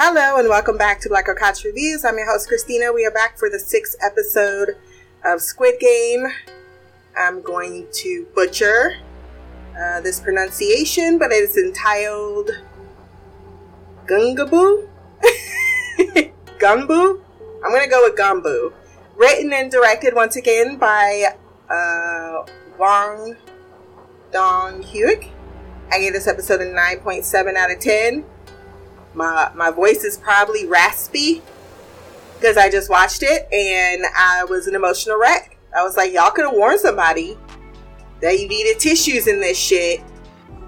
Hello and welcome back to Black Couch Reviews. I'm your host Christina. We are back for the sixth episode of Squid Game. I'm going to butcher uh, this pronunciation, but it is entitled Gungaboo. Gumbu. I'm gonna go with Gumbu. Written and directed once again by uh, Hwang Dong Hyuk. I gave this episode a 9.7 out of 10 my my voice is probably raspy because I just watched it and I was an emotional wreck. I was like, y'all could have warned somebody that you needed tissues in this shit.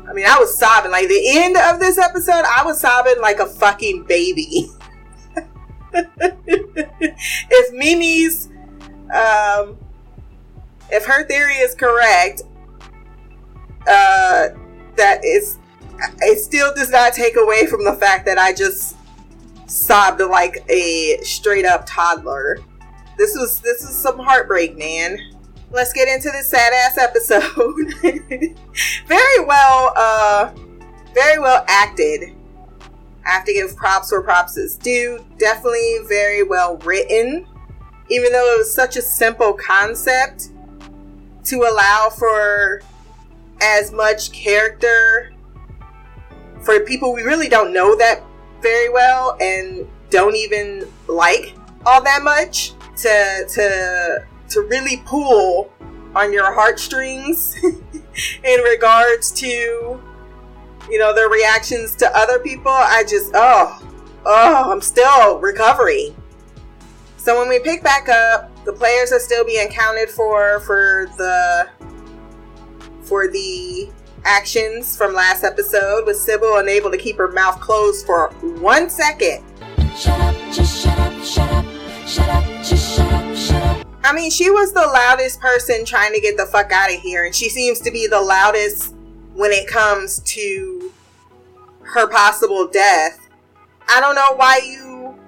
I mean, I was sobbing. Like the end of this episode, I was sobbing like a fucking baby. if Mimi's, um, if her theory is correct, uh, that is it still does not take away from the fact that I just sobbed like a straight up toddler. This was this is some heartbreak, man. Let's get into this sad ass episode. very well, uh, very well acted. I have to give props where props is due. Definitely very well written, even though it was such a simple concept to allow for as much character for people we really don't know that very well and don't even like all that much to to to really pull on your heartstrings in regards to you know their reactions to other people. I just oh oh i'm still recovering. So when we pick back up the players are still being counted for for the for the actions from last episode with Sybil unable to keep her mouth closed for one second. Shut up, just shut up, shut up, shut up, just shut up, shut up. I mean, she was the loudest person trying to get the fuck out of here, and she seems to be the loudest when it comes to her possible death. I don't know why you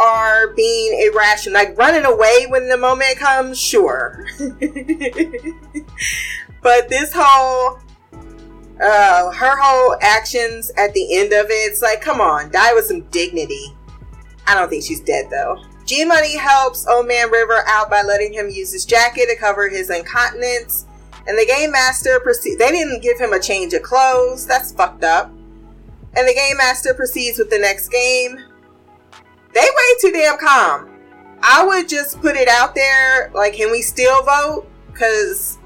are being irrational. Like running away when the moment comes, sure. but this whole uh, her whole actions at the end of it, it's like, come on, die with some dignity. I don't think she's dead though. G Money helps Old Man River out by letting him use his jacket to cover his incontinence. And the game master proceeds. They didn't give him a change of clothes. That's fucked up. And the game master proceeds with the next game. They way too damn calm. I would just put it out there. Like, can we still vote? Because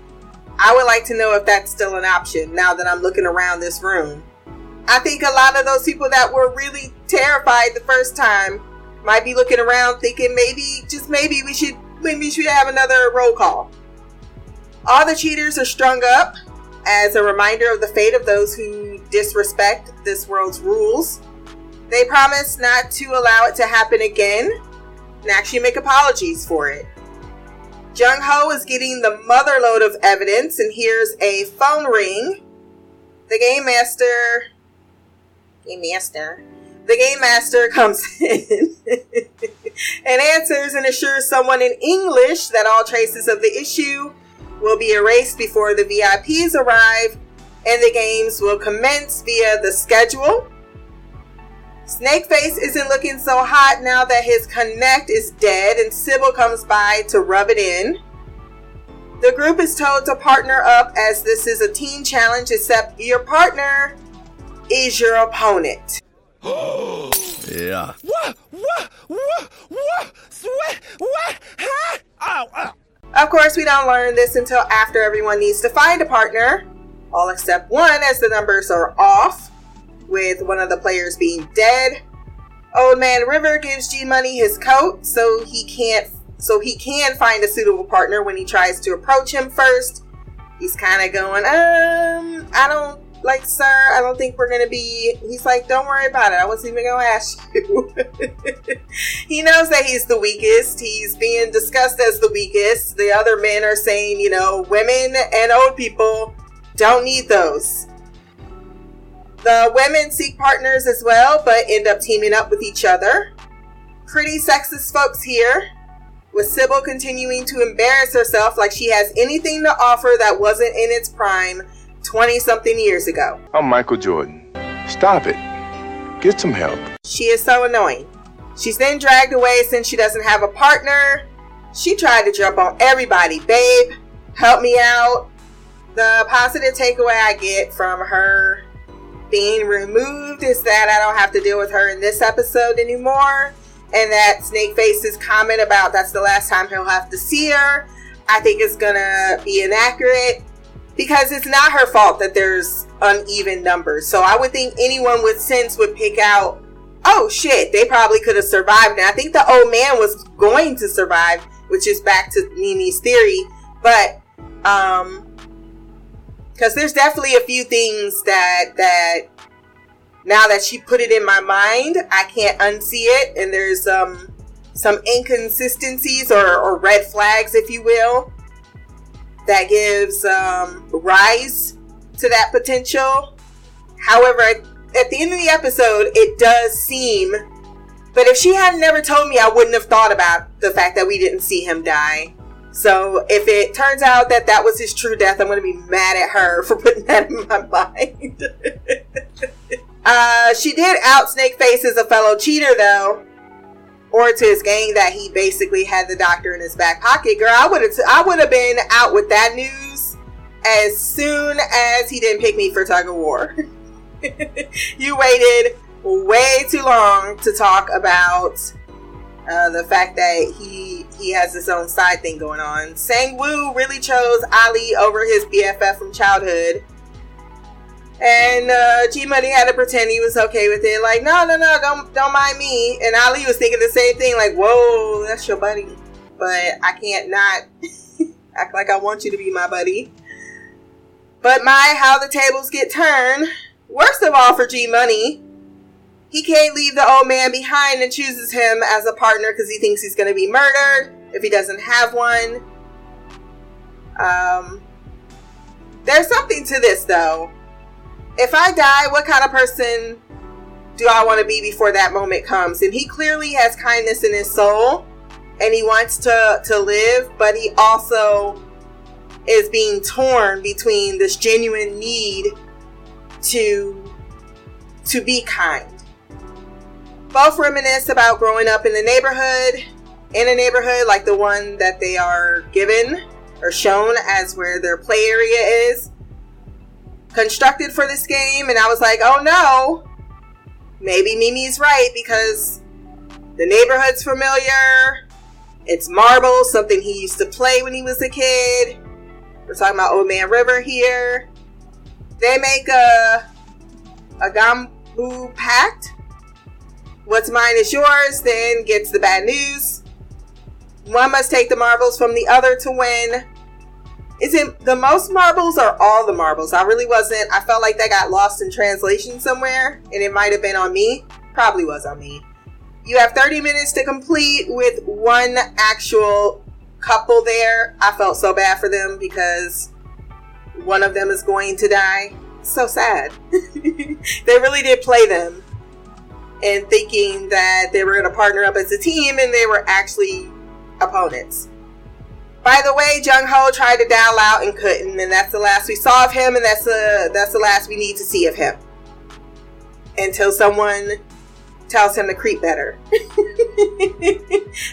I would like to know if that's still an option now that I'm looking around this room. I think a lot of those people that were really terrified the first time might be looking around thinking maybe, just maybe, we should maybe we should have another roll call. All the cheaters are strung up as a reminder of the fate of those who disrespect this world's rules. They promise not to allow it to happen again and actually make apologies for it. Jung Ho is getting the motherload of evidence, and here's a phone ring. The game master, game master, the game master comes in and answers and assures someone in English that all traces of the issue will be erased before the VIPs arrive, and the games will commence via the schedule Snakeface isn't looking so hot now that his connect is dead and Sybil comes by to rub it in. The group is told to partner up as this is a team challenge, except your partner is your opponent. yeah. What? What? What? What? Sweat? What? Huh? Ow, ow. Of course, we don't learn this until after everyone needs to find a partner, all except one, as the numbers are off with one of the players being dead. Old Man River gives G Money his coat so he can't so he can find a suitable partner when he tries to approach him first. He's kind of going, um, I don't like, sir. I don't think we're gonna be. He's like, don't worry about it. I wasn't even gonna ask you. he knows that he's the weakest. He's being discussed as the weakest. The other men are saying, you know, women and old people don't need those. The women seek partners as well, but end up teaming up with each other. Pretty sexist folks here, with Sybil continuing to embarrass herself like she has anything to offer that wasn't in its prime 20 something years ago. I'm Michael Jordan. Stop it. Get some help. She is so annoying. She's then dragged away since she doesn't have a partner. She tried to jump on everybody. Babe, help me out. The positive takeaway I get from her being removed is that I don't have to deal with her in this episode anymore. And that Snakeface's comment about that's the last time he'll have to see her, I think is gonna be inaccurate because it's not her fault that there's uneven numbers. So I would think anyone with sense would pick out, oh shit, they probably could have survived. And I think the old man was going to survive, which is back to Mimi's theory. But um because there's definitely a few things that that now that she put it in my mind, I can't unsee it, and there's um some inconsistencies or, or red flags, if you will, that gives um, rise to that potential. However, at the end of the episode, it does seem. But if she had never told me, I wouldn't have thought about the fact that we didn't see him die. So if it turns out that that was his true death, I'm going to be mad at her for putting that in my mind. uh, she did out Snakeface as a fellow cheater, though, or to his gang that he basically had the doctor in his back pocket. Girl, I would have, I would have been out with that news as soon as he didn't pick me for tug of war. you waited way too long to talk about uh, the fact that he he has his own side thing going on. Sang Woo really chose Ali over his BFF from childhood. And uh, G Money had to pretend he was okay with it. Like, no, no, no, don't don't mind me. And Ali was thinking the same thing. Like, whoa, that's your buddy. But I can't not act like I want you to be my buddy. But my how the tables get turned. Worst of all for G Money, he can't leave the old man behind and chooses him as a partner because he thinks he's going to be murdered if he doesn't have one. Um, there's something to this though. If I die, what kind of person do I want to be before that moment comes? And he clearly has kindness in his soul and he wants to to live, but he also is being torn between this genuine need to to be kind both reminisce about growing up in the neighborhood, in a neighborhood like the one that they are given or shown as where their play area is. Constructed for this game, and I was like, oh no, maybe Mimi's right because the neighborhood's familiar. It's marble, something he used to play when he was a kid. We're talking about Old Man River here. They make a a Gambu pact What's mine is yours, then gets the bad news. One must take the marbles from the other to win. Is it the most marbles or all the marbles? I really wasn't. I felt like that got lost in translation somewhere, and it might have been on me. Probably was on me. You have 30 minutes to complete with one actual couple there. I felt so bad for them because one of them is going to die. So sad. they really did play them and thinking that they were going to partner up as a team and they were actually opponents. By the way, Jung Ho tried to dial out and couldn't, and that's the last we saw of him, and that's the that's the last we need to see of him until someone tells him to creep better. I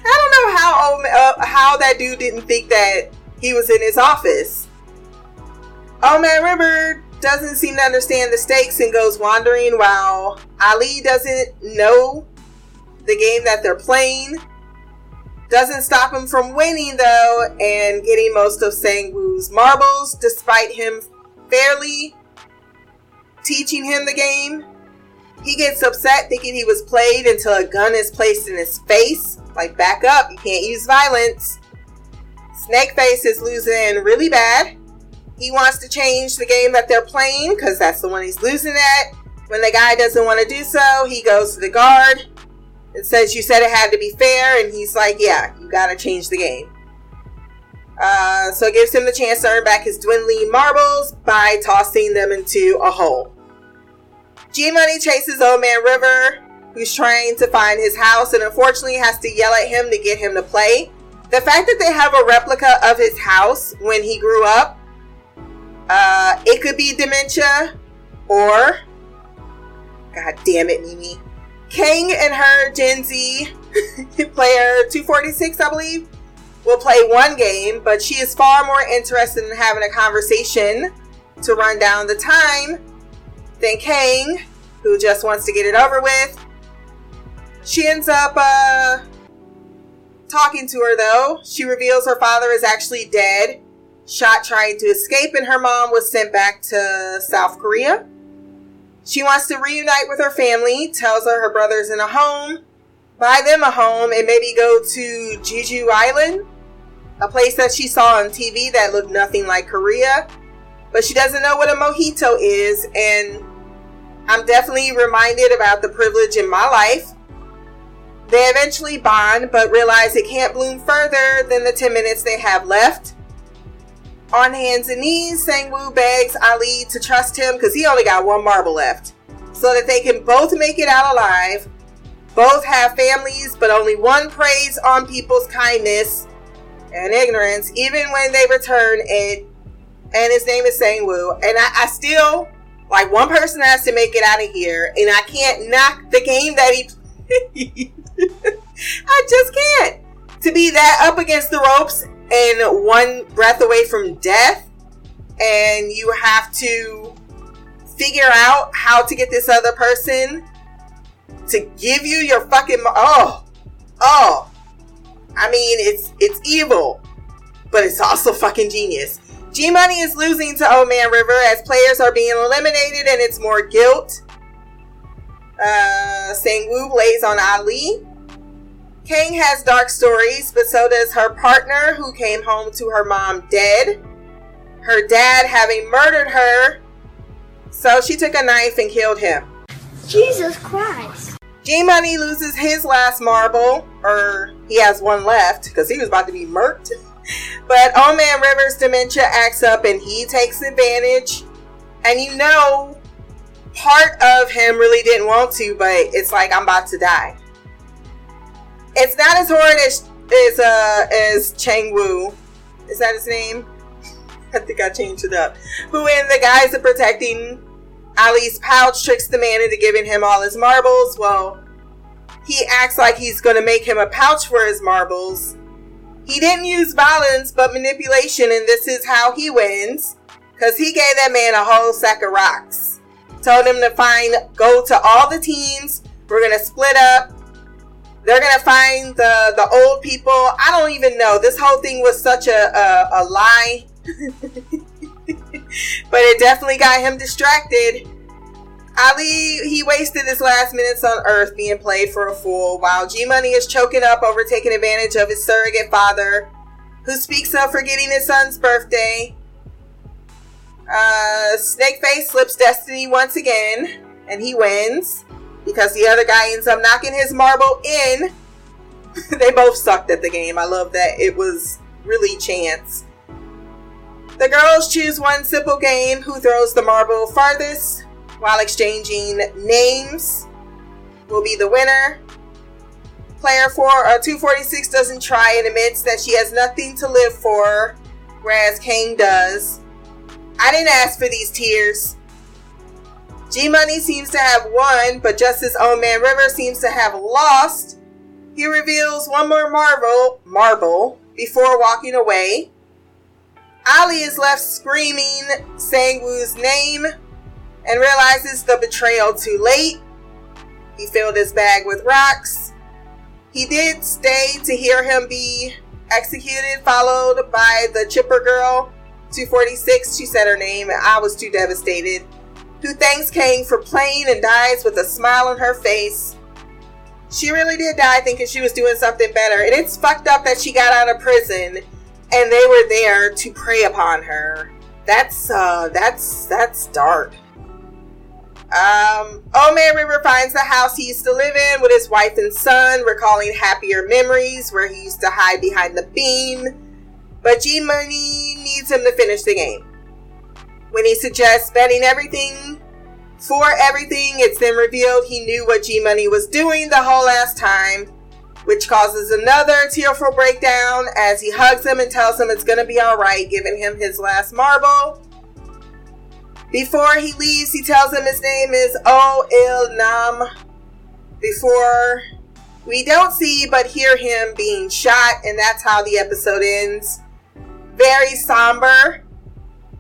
don't know how uh, how that dude didn't think that he was in his office. Oh man, River doesn't seem to understand the stakes and goes wandering while Ali doesn't know the game that they're playing. Doesn't stop him from winning though and getting most of Sangwoo's marbles despite him fairly teaching him the game. He gets upset thinking he was played until a gun is placed in his face. Like, back up, you can't use violence. Snakeface is losing really bad. He wants to change the game that they're playing because that's the one he's losing at. When the guy doesn't want to do so, he goes to the guard and says, You said it had to be fair. And he's like, Yeah, you got to change the game. Uh, so it gives him the chance to earn back his dwindling marbles by tossing them into a hole. G Money chases Old Man River, who's trying to find his house, and unfortunately has to yell at him to get him to play. The fact that they have a replica of his house when he grew up uh, it could be dementia or, god damn it, Mimi. Kang and her Gen Z player 246, I believe, will play one game, but she is far more interested in having a conversation to run down the time than Kang, who just wants to get it over with. She ends up uh, talking to her though. She reveals her father is actually dead, shot trying to escape, and her mom was sent back to South Korea. She wants to reunite with her family, tells her her brother's in a home, buy them a home, and maybe go to Jeju Island, a place that she saw on TV that looked nothing like Korea. But she doesn't know what a mojito is, and I'm definitely reminded about the privilege in my life. They eventually bond, but realize it can't bloom further than the 10 minutes they have left. On hands and knees, Sang-woo begs Ali to trust him because he only got one marble left, so that they can both make it out alive. Both have families, but only one preys on people's kindness and ignorance, even when they return it. And his name is Sang-woo. And I, I still, like, one person has to make it out of here, and I can't knock the game that he. I just can't. To be that up against the ropes and one breath away from death, and you have to figure out how to get this other person to give you your fucking oh oh. I mean it's it's evil but it's also fucking genius. G money is losing to old man river as players are being eliminated and it's more guilt. Uh Sang-woo lays on ali Kang has dark stories, but so does her partner, who came home to her mom dead. Her dad having murdered her, so she took a knife and killed him. Jesus Christ. G Money loses his last marble, or he has one left because he was about to be murked. But Old Man Rivers' dementia acts up and he takes advantage. And you know, part of him really didn't want to, but it's like, I'm about to die it's not as horrid as as uh as Chang Woo. Is that his name? I think I changed it up. Who, in the guise of protecting Ali's pouch, tricks the man into giving him all his marbles. Well, he acts like he's going to make him a pouch for his marbles. He didn't use violence, but manipulation, and this is how he wins. Because he gave that man a whole sack of rocks. Told him to find, go to all the teams. We're going to split up. They're gonna find the the old people. I don't even know. This whole thing was such a a, a lie, but it definitely got him distracted. Ali, he wasted his last minutes on Earth being played for a fool, while G Money is choking up over taking advantage of his surrogate father, who speaks of forgetting his son's birthday. Uh, Snakeface slips Destiny once again, and he wins because the other guy ends up knocking his marble in. they both sucked at the game. I love that it was really chance. The girls choose one simple game who throws the marble farthest while exchanging names will be the winner. Player 4 uh, 246 doesn't try and admits that she has nothing to live for, whereas Kang does. I didn't ask for these tears. G Money seems to have won, but just as Old Man River seems to have lost. He reveals one more marvel, marble before walking away. Ali is left screaming Sang-woo's name and realizes the betrayal too late. He filled his bag with rocks. He did stay to hear him be executed, followed by the chipper girl, 246. She said her name, and I was too devastated who thanks Kang for playing and dies with a smile on her face. She really did die thinking she was doing something better, and it's fucked up that she got out of prison and they were there to prey upon her. That's uh that's that's dark. Um, Old Man River finds the house he used to live in with his wife and son, recalling happier memories where he used to hide behind the beam. But G Money needs him to finish the game. When he suggests betting everything for everything, it's then revealed he knew what G Money was doing the whole last time, which causes another tearful breakdown as he hugs him and tells him it's gonna be alright, giving him his last marble. Before he leaves, he tells him his name is O Il Nam. before we don't see but hear him being shot, and that's how the episode ends. Very somber,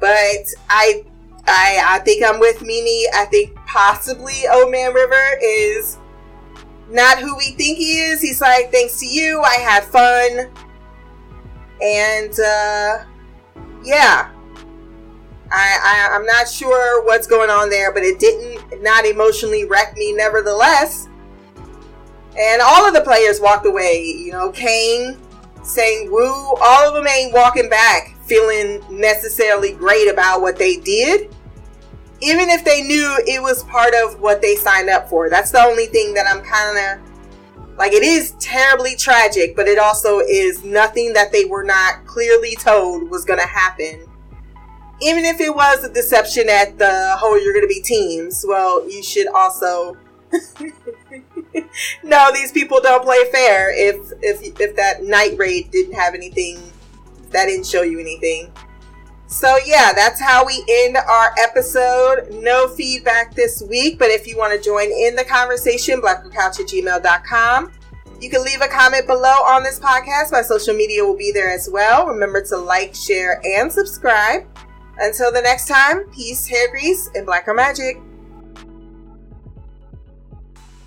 but I I I think I'm with Mimi. I think possibly Old Man River is not who we think he is. He's like, thanks to you, I had fun. And uh yeah. I, I I'm not sure what's going on there, but it didn't not emotionally wreck me nevertheless. And all of the players walked away. You know, Kang saying woo. All of them ain't walking back feeling necessarily great about what they did. Even if they knew it was part of what they signed up for. That's the only thing that I'm kind of like, it is terribly tragic, but it also is nothing that they were not clearly told was going to happen. Even if it was a deception at the whole you're going to be teams, well, you should also no, these people don't play fair. If if if that night raid didn't have anything, that didn't show you anything. So yeah, that's how we end our episode. No feedback this week, but if you want to join in the conversation, blackgirlcouch at gmail.com. You can leave a comment below on this podcast. My social media will be there as well. Remember to like, share, and subscribe. Until the next time, peace, hair grease, and blacker magic.